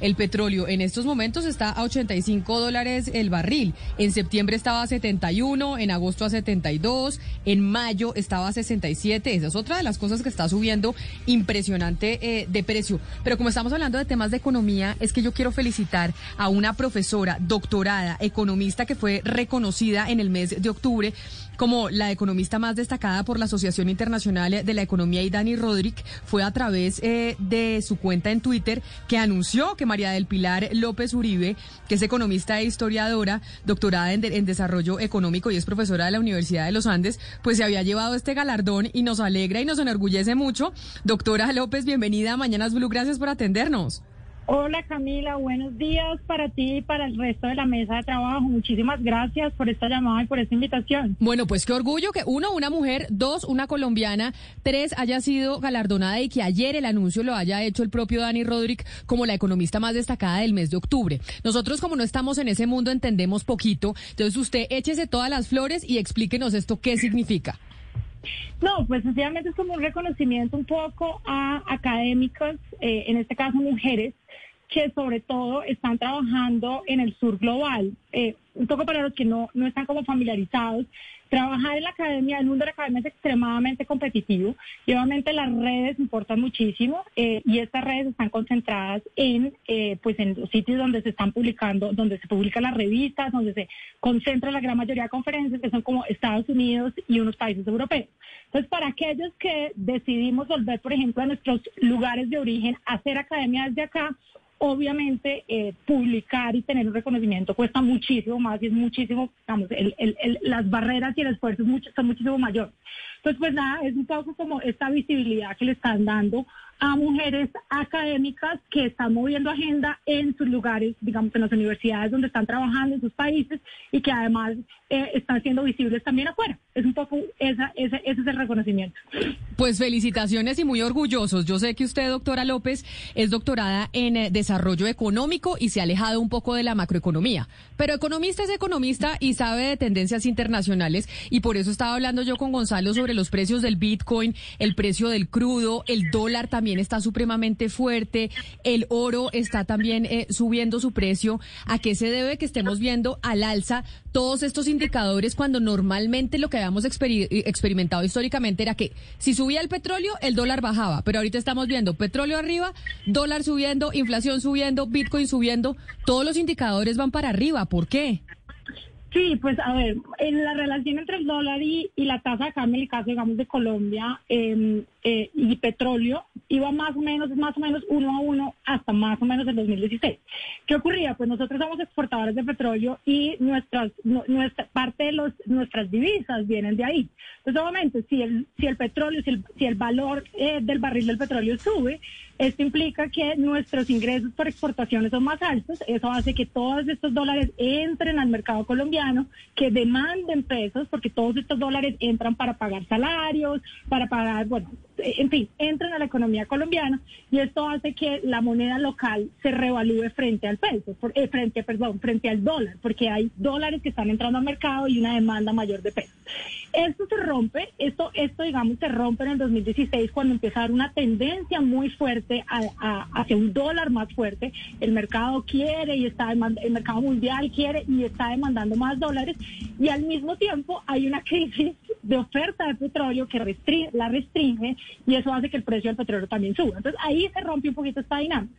El petróleo en estos momentos está a 85 dólares el barril. En septiembre estaba a 71, en agosto a 72, en mayo estaba a 67. Esa es otra de las cosas que está subiendo impresionante eh, de precio. Pero como estamos hablando de temas de economía, es que yo quiero felicitar a una profesora doctorada, economista que fue reconocida en el mes de octubre como la economista más destacada por la Asociación Internacional de la Economía y Dani Rodríguez fue a través eh, de su cuenta en Twitter que anunció que María del Pilar López Uribe, que es economista e historiadora, doctorada en, en desarrollo económico y es profesora de la Universidad de los Andes, pues se había llevado este galardón y nos alegra y nos enorgullece mucho. Doctora López, bienvenida a Mañanas Blue, gracias por atendernos. Hola Camila, buenos días para ti y para el resto de la mesa de trabajo. Muchísimas gracias por esta llamada y por esta invitación. Bueno, pues qué orgullo que uno, una mujer, dos, una colombiana, tres, haya sido galardonada y que ayer el anuncio lo haya hecho el propio Dani Rodríguez como la economista más destacada del mes de octubre. Nosotros como no estamos en ese mundo entendemos poquito, entonces usted échese todas las flores y explíquenos esto qué significa. No, pues sencillamente es como un reconocimiento un poco a académicos, eh, en este caso mujeres, que sobre todo están trabajando en el sur global. Eh, un poco para los que no, no están como familiarizados, trabajar en la academia, el mundo de la academia es extremadamente competitivo y obviamente las redes importan muchísimo eh, y estas redes están concentradas en eh, pues en los sitios donde se están publicando, donde se publican las revistas, donde se concentra la gran mayoría de conferencias que son como Estados Unidos y unos países europeos. Entonces, para aquellos que decidimos volver, por ejemplo, a nuestros lugares de origen, hacer academia desde acá, obviamente eh, publicar y tener un reconocimiento cuesta muchísimo más y es muchísimo, digamos, las barreras y el esfuerzo son muchísimo mayores. Entonces, pues nada, es un poco como esta visibilidad que le están dando a mujeres académicas que están moviendo agenda en sus lugares, digamos, en las universidades donde están trabajando en sus países y que además eh, están siendo visibles también afuera. Es un poco esa, ese es el reconocimiento. Pues felicitaciones y muy orgullosos. Yo sé que usted, doctora López, es doctorada en eh, desarrollo económico y se ha alejado un poco de la macroeconomía. Pero economista es economista y sabe de tendencias internacionales y por eso estaba hablando yo con Gonzalo sobre los precios del Bitcoin, el precio del crudo, el dólar también está supremamente fuerte, el oro está también eh, subiendo su precio. ¿A qué se debe que estemos viendo al alza todos estos indicadores cuando normalmente lo que habíamos experimentado históricamente era que si subía el petróleo, el dólar bajaba, pero ahorita estamos viendo petróleo arriba, dólar subiendo, inflación subiendo, Bitcoin subiendo, todos los indicadores van para arriba. ¿Por qué? Sí, pues a ver, en la relación entre el dólar y, la tasa de cambio, en el caso, digamos, de Colombia em, eh, y petróleo, iba más o menos, más o menos uno a uno hasta más o menos el 2016. ¿Qué ocurría? Pues nosotros somos exportadores de petróleo y nuestras, nuestra parte de los, nuestras divisas vienen de ahí. Entonces, obviamente, si el, si el petróleo, si el, si el valor eh, del barril del petróleo sube, esto implica que nuestros ingresos por exportaciones son más altos. Eso hace que todos estos dólares entren al mercado colombiano, que demanden pesos, porque todos estos dólares entran para pagar salarios, para pagar, bueno, en fin, entran a la economía colombiana y esto hace que la moneda local se revalúe frente al peso, eh, frente, perdón, frente al dólar, porque hay dólares que están entrando al mercado y una demanda mayor de pesos. Esto se rompe, esto, esto digamos se rompe en el 2016 cuando empieza a dar una tendencia muy fuerte hacia un dólar más fuerte. El mercado quiere y está el mercado mundial quiere y está demandando más dólares y al mismo tiempo hay una crisis de oferta de petróleo que la restringe y eso hace que el precio del petróleo también suba. Entonces ahí se rompe un poquito esta dinámica.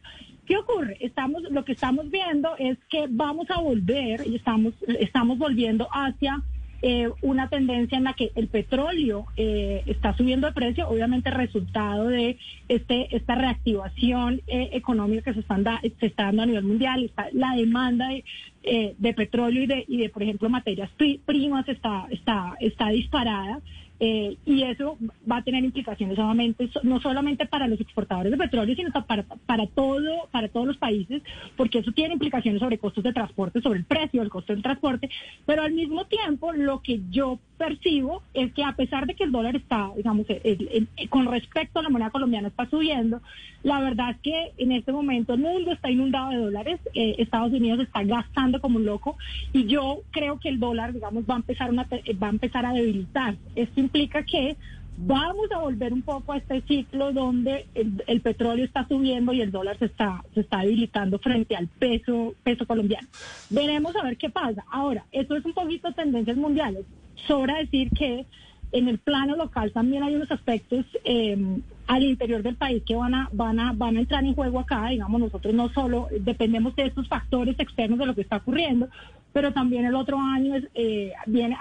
¿Qué ocurre? Estamos, lo que estamos viendo es que vamos a volver y estamos, estamos volviendo hacia eh, una tendencia en la que el petróleo eh, está subiendo de precio, obviamente resultado de este esta reactivación eh, económica que se, se está dando a nivel mundial, está, la demanda de, de petróleo y de, y de, por ejemplo, materias primas está, está, está disparada. Eh, y eso va a tener implicaciones solamente, no solamente para los exportadores de petróleo, sino para, para, todo, para todos los países, porque eso tiene implicaciones sobre costos de transporte, sobre el precio del costo del transporte, pero al mismo tiempo lo que yo percibo es que a pesar de que el dólar está, digamos, con respecto a la moneda colombiana está subiendo, la verdad es que en este momento el mundo está inundado de dólares, eh, Estados Unidos está gastando como un loco y yo creo que el dólar, digamos, va a empezar, una, va a, empezar a debilitar. Esto implica que vamos a volver un poco a este ciclo donde el, petróleo está subiendo y el dólar se está, se está debilitando frente al peso, peso colombiano. Veremos a ver qué pasa. Ahora, eso es un poquito tendencias mundiales. Sobra decir que en el plano local también hay unos aspectos em, al interior del país que van a, van, a, van a entrar en juego acá. Digamos, nosotros no solo dependemos de estos factores externos de lo que está ocurriendo, pero también el otro año es, eh,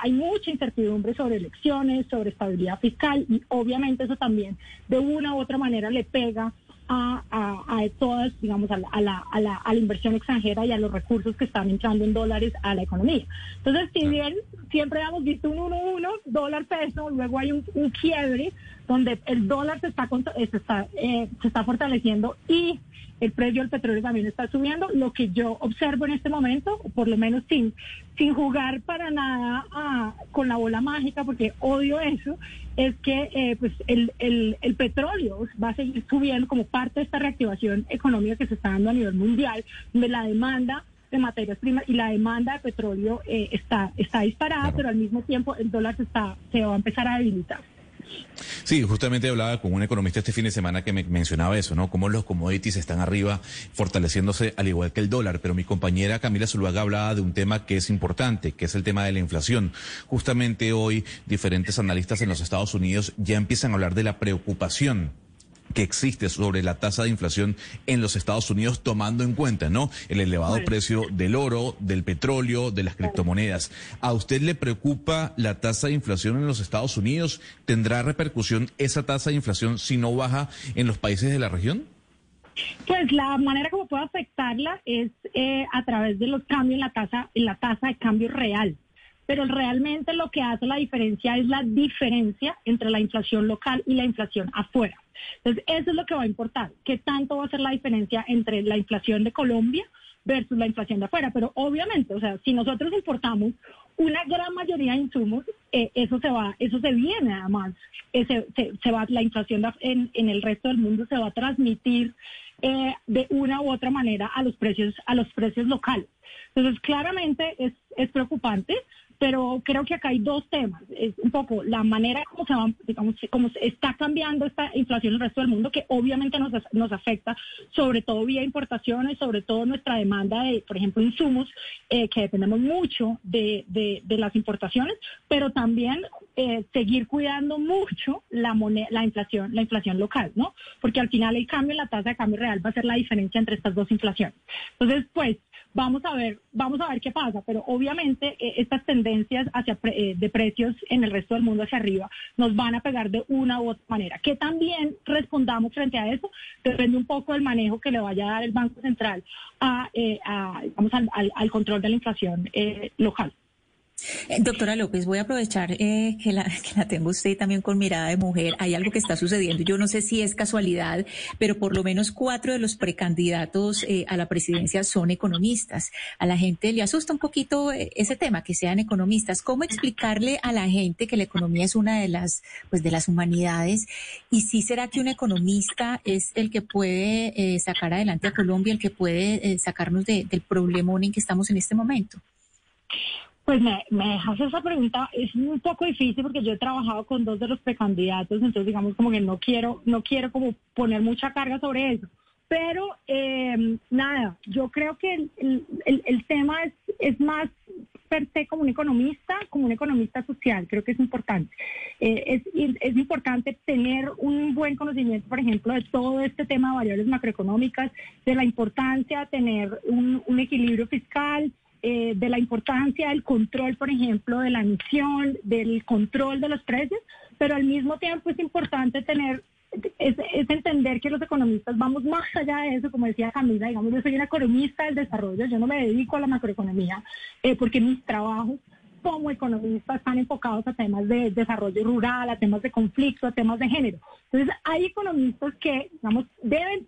hay mucha incertidumbre sobre elecciones, sobre estabilidad fiscal y obviamente eso también de una u otra manera le pega a, a, todas, digamos, a la, a, la, a, la, a la inversión extranjera y a los recursos que están entrando en dólares a la economía. Entonces, si bien siempre hemos visto un 1-1, dólar peso, luego hay un, un, quiebre donde el dólar se está, se está, eh, se está fortaleciendo y el precio del petróleo también está subiendo. Lo que yo observo en este momento, por lo menos sin, sin jugar para nada ah, con la bola mágica, porque odio eso, es que eh, pues el, el, el, petróleo va a seguir subiendo como parte de esta reactivación económica que se está dando a nivel mundial, donde la demanda de materias primas y la demanda de petróleo eh, está, está disparada, pero al mismo tiempo el dólar se, está, se va a empezar a debilitar. Sí, justamente hablaba con un economista este fin de semana que me mencionaba eso, ¿no? Cómo los commodities están arriba, fortaleciéndose al igual que el dólar. Pero mi compañera Camila Zuluaga hablaba de un tema que es importante, que es el tema de la inflación. Justamente hoy diferentes analistas en los Estados Unidos ya empiezan a hablar de la preocupación que existe sobre la tasa de inflación en los Estados Unidos, tomando en cuenta, ¿no? El elevado precio del oro, del petróleo, de las criptomonedas. ¿A usted le preocupa la tasa de inflación en los Estados Unidos? ¿Tendrá repercusión esa tasa de inflación si no baja en los países de la región? Pues la manera como puede afectarla es eh, a través de los cambios en la tasa, en la tasa de cambio real pero realmente lo que hace la diferencia es la diferencia entre la inflación local y la inflación afuera. Entonces, eso es lo que va a importar, qué tanto va a ser la diferencia entre la inflación de Colombia versus la inflación de afuera. Pero obviamente, o sea, si nosotros importamos una gran mayoría de insumos, eh, eso se va, eso se viene además, eh, se, va, la inflación en, en, el resto del mundo se va a transmitir eh, de una u otra manera a los precios, a los precios locales. Entonces, claramente es, es preocupante pero creo que acá hay dos temas. Es un poco la manera como se, va, digamos, como se está cambiando esta inflación en el resto del mundo, que obviamente nos, nos afecta, sobre todo vía importaciones, sobre todo nuestra demanda de, por ejemplo, insumos, eh, que dependemos mucho de, de, las importaciones, pero también eh, seguir cuidando mucho la moneda, la inflación, la inflación local, ¿no? Porque al final el cambio en la tasa de cambio real va a ser la diferencia entre estas dos inflaciones. Entonces, pues, Vamos a ver, vamos a ver qué pasa, pero obviamente eh, estas tendencias hacia eh, de precios en el resto del mundo hacia arriba nos van a pegar de una u otra manera. Que también respondamos frente a eso depende un poco del manejo que le vaya a dar el Banco Central a, eh, al, control de la inflación local. Eh, doctora López, voy a aprovechar eh, que, la, tengo usted también con mirada de mujer. Hay algo que está sucediendo. Yo no sé si es casualidad, pero por lo menos cuatro de los precandidatos eh, a la presidencia son economistas. A la gente le asusta un poquito ese tema, que sean economistas. ¿Cómo explicarle a la gente que la economía es una de las, pues, de las humanidades? Y si será que un economista es el que puede sacar adelante a Colombia, el que puede sacarnos del problemón en que estamos en este momento. Pues me, dejas esa pregunta, es un poco difícil porque yo he trabajado con dos de los precandidatos, entonces digamos como que no quiero, no quiero como poner mucha carga sobre eso. Pero eh, nada, yo creo que el, tema es, es más per se como un economista, como un economista social, creo que es importante. Eh, es, es importante tener un buen conocimiento, por ejemplo, de todo este tema de variables macroeconómicas, de la importancia de tener un, un equilibrio fiscal, eh, de la importancia del control, por ejemplo, de la emisión, del control de los precios, pero al mismo tiempo es importante tener, es, entender que los economistas vamos más allá de eso, como decía Camila, digamos, yo soy una economista del desarrollo, yo no me dedico a la macroeconomía, eh, porque mis trabajos como economistas están enfocados a temas de desarrollo rural, a temas de conflicto, a temas de género. Entonces, hay economistas que, digamos, deben,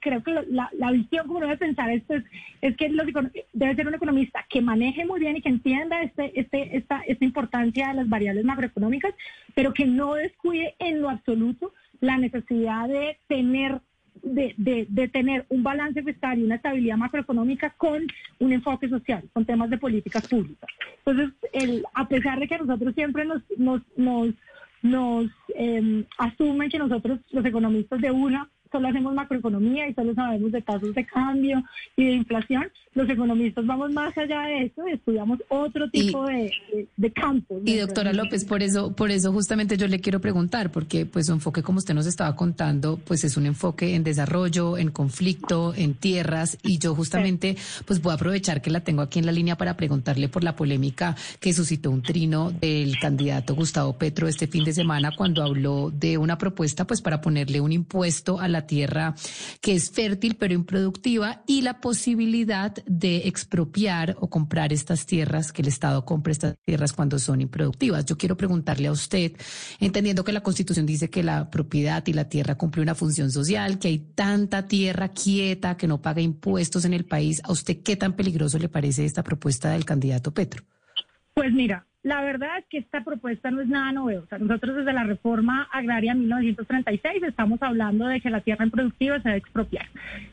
creo que la, visión como debe pensar esto es, es que los, debe ser un economista que maneje muy bien y que entienda este, este, esta, esta importancia de las variables macroeconómicas, pero que no descuide en lo absoluto la necesidad de tener de, de, tener un balance fiscal y una estabilidad macroeconómica con un enfoque social, con temas de políticas públicas. Entonces, el, a pesar de que nosotros siempre nos, nos, nos, nos em, asumen que nosotros, los economistas de una, solo hacemos macroeconomía y solo sabemos de tasas de cambio y de inflación. Los economistas vamos más allá de eso y estudiamos otro tipo de, de, campos. Y doctora López, por eso, por eso justamente yo le quiero preguntar, porque pues su enfoque, como usted nos estaba contando, pues es un enfoque en desarrollo, en conflicto, en tierras, y yo justamente pues voy a aprovechar que la tengo aquí en la línea para preguntarle por la polémica que suscitó un trino del candidato Gustavo Petro este fin de semana cuando habló de una propuesta pues para ponerle un impuesto a la tierra que es fértil pero improductiva y la posibilidad de expropiar o comprar estas tierras, que el Estado compre estas tierras cuando son improductivas. Yo quiero preguntarle a usted, entendiendo que la Constitución dice que la propiedad y la tierra cumple una función social, que hay tanta tierra quieta que no paga impuestos en el país, ¿a usted qué tan peligroso le parece esta propuesta del candidato Petro? Pues mira, la verdad es que esta propuesta no es nada novedosa. Nosotros desde la reforma agraria 1936 estamos hablando de que la tierra improductiva se debe expropiar.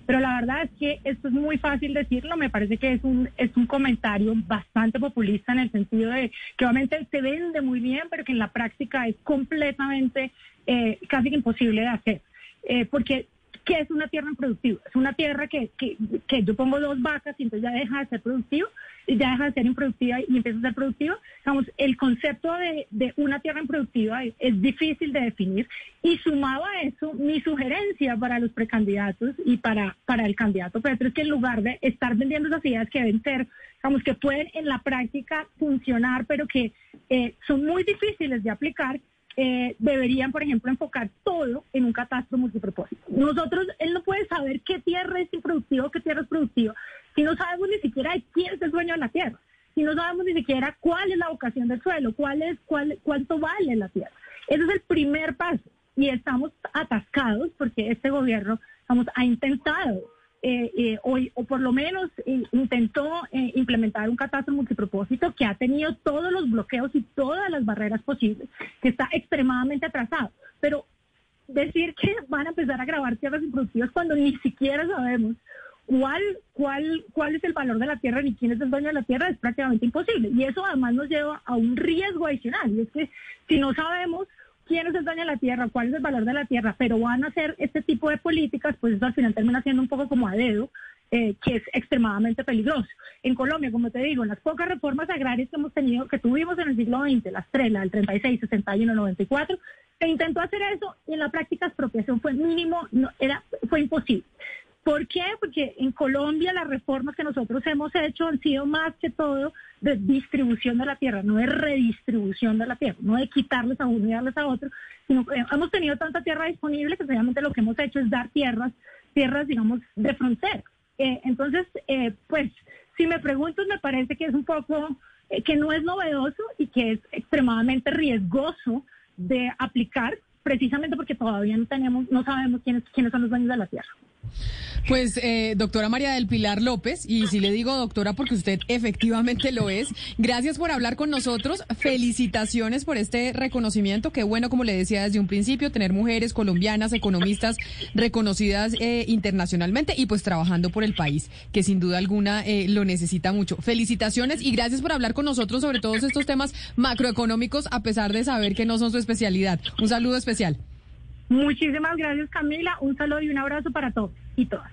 Pero la verdad es que esto es muy fácil decirlo. Me parece que es un, es un comentario bastante populista en el sentido de que obviamente se vende muy bien, pero que en la práctica es completamente eh, casi imposible de hacer. Eh, porque ¿Qué es una tierra improductiva? Es una tierra que, que, que, yo pongo dos vacas y entonces ya deja de ser productivo, y ya deja de ser improductiva y empieza a ser productiva. Digamos, el concepto de, de una tierra improductiva es, es, difícil de definir y sumado a eso, mi sugerencia para los precandidatos y para, para el candidato Petro es que en lugar de estar vendiendo esas ideas que deben ser, digamos, que pueden en la práctica funcionar, pero que eh, son muy difíciles de aplicar, eh, deberían, por ejemplo, enfocar todo en un catastro multipropósito. Nosotros, él no puede saber qué tierra es improductiva o qué tierra es productiva si no sabemos ni siquiera quién es el dueño de la tierra, si no sabemos ni siquiera cuál es la vocación del suelo, cuál es, cuál, cuánto vale la tierra. Ese es el primer paso y estamos atascados porque este gobierno vamos, ha intentado eh, eh, o, o, por lo menos eh, intentó eh, implementar un catastro multipropósito que ha tenido todos los bloqueos y todas las barreras posibles, que está extremadamente atrasado. Pero decir que van a empezar a grabar tierras improductivas cuando ni siquiera sabemos cuál, cuál, cuál es el valor de la tierra ni quién es el dueño de la tierra es prácticamente imposible. Y eso además nos lleva a un riesgo adicional. Y es que si no sabemos quién es el dueño de la tierra, cuál es el valor de la tierra, pero van a hacer este tipo de políticas, pues eso al final termina siendo un poco como a dedo, eh, que es extremadamente peligroso. En Colombia, como te digo, en las pocas reformas agrarias que hemos tenido, que tuvimos en el siglo XX, las tres, la del 36, 61, 94, se intentó hacer eso y en la práctica expropiación fue mínimo, era, fue imposible. ¿Por qué? Porque en Colombia las reformas que nosotros hemos hecho han sido más que todo de distribución de la tierra, no de redistribución de la tierra, no de quitarles a uno y darles a otro, sino que hemos tenido tanta tierra disponible que realmente lo que hemos hecho es dar tierras, tierras, digamos, de frontera. Eh, entonces, eh, pues, si me preguntas, me parece que es un poco, eh, que no es novedoso y que es extremadamente riesgoso de aplicar, precisamente porque todavía no tenemos, no sabemos quiénes, quiénes son los dueños de la tierra. Pues, eh, doctora María del Pilar López, y si le digo doctora porque usted efectivamente lo es, gracias por hablar con nosotros. Felicitaciones por este reconocimiento. Qué bueno, como le decía desde un principio, tener mujeres colombianas, economistas reconocidas eh, internacionalmente y pues trabajando por el país, que sin duda alguna eh, lo necesita mucho. Felicitaciones y gracias por hablar con nosotros sobre todos estos temas macroeconómicos, a pesar de saber que no son su especialidad. Un saludo especial. Muchísimas gracias, Camila. Un saludo y un abrazo para todos y todas.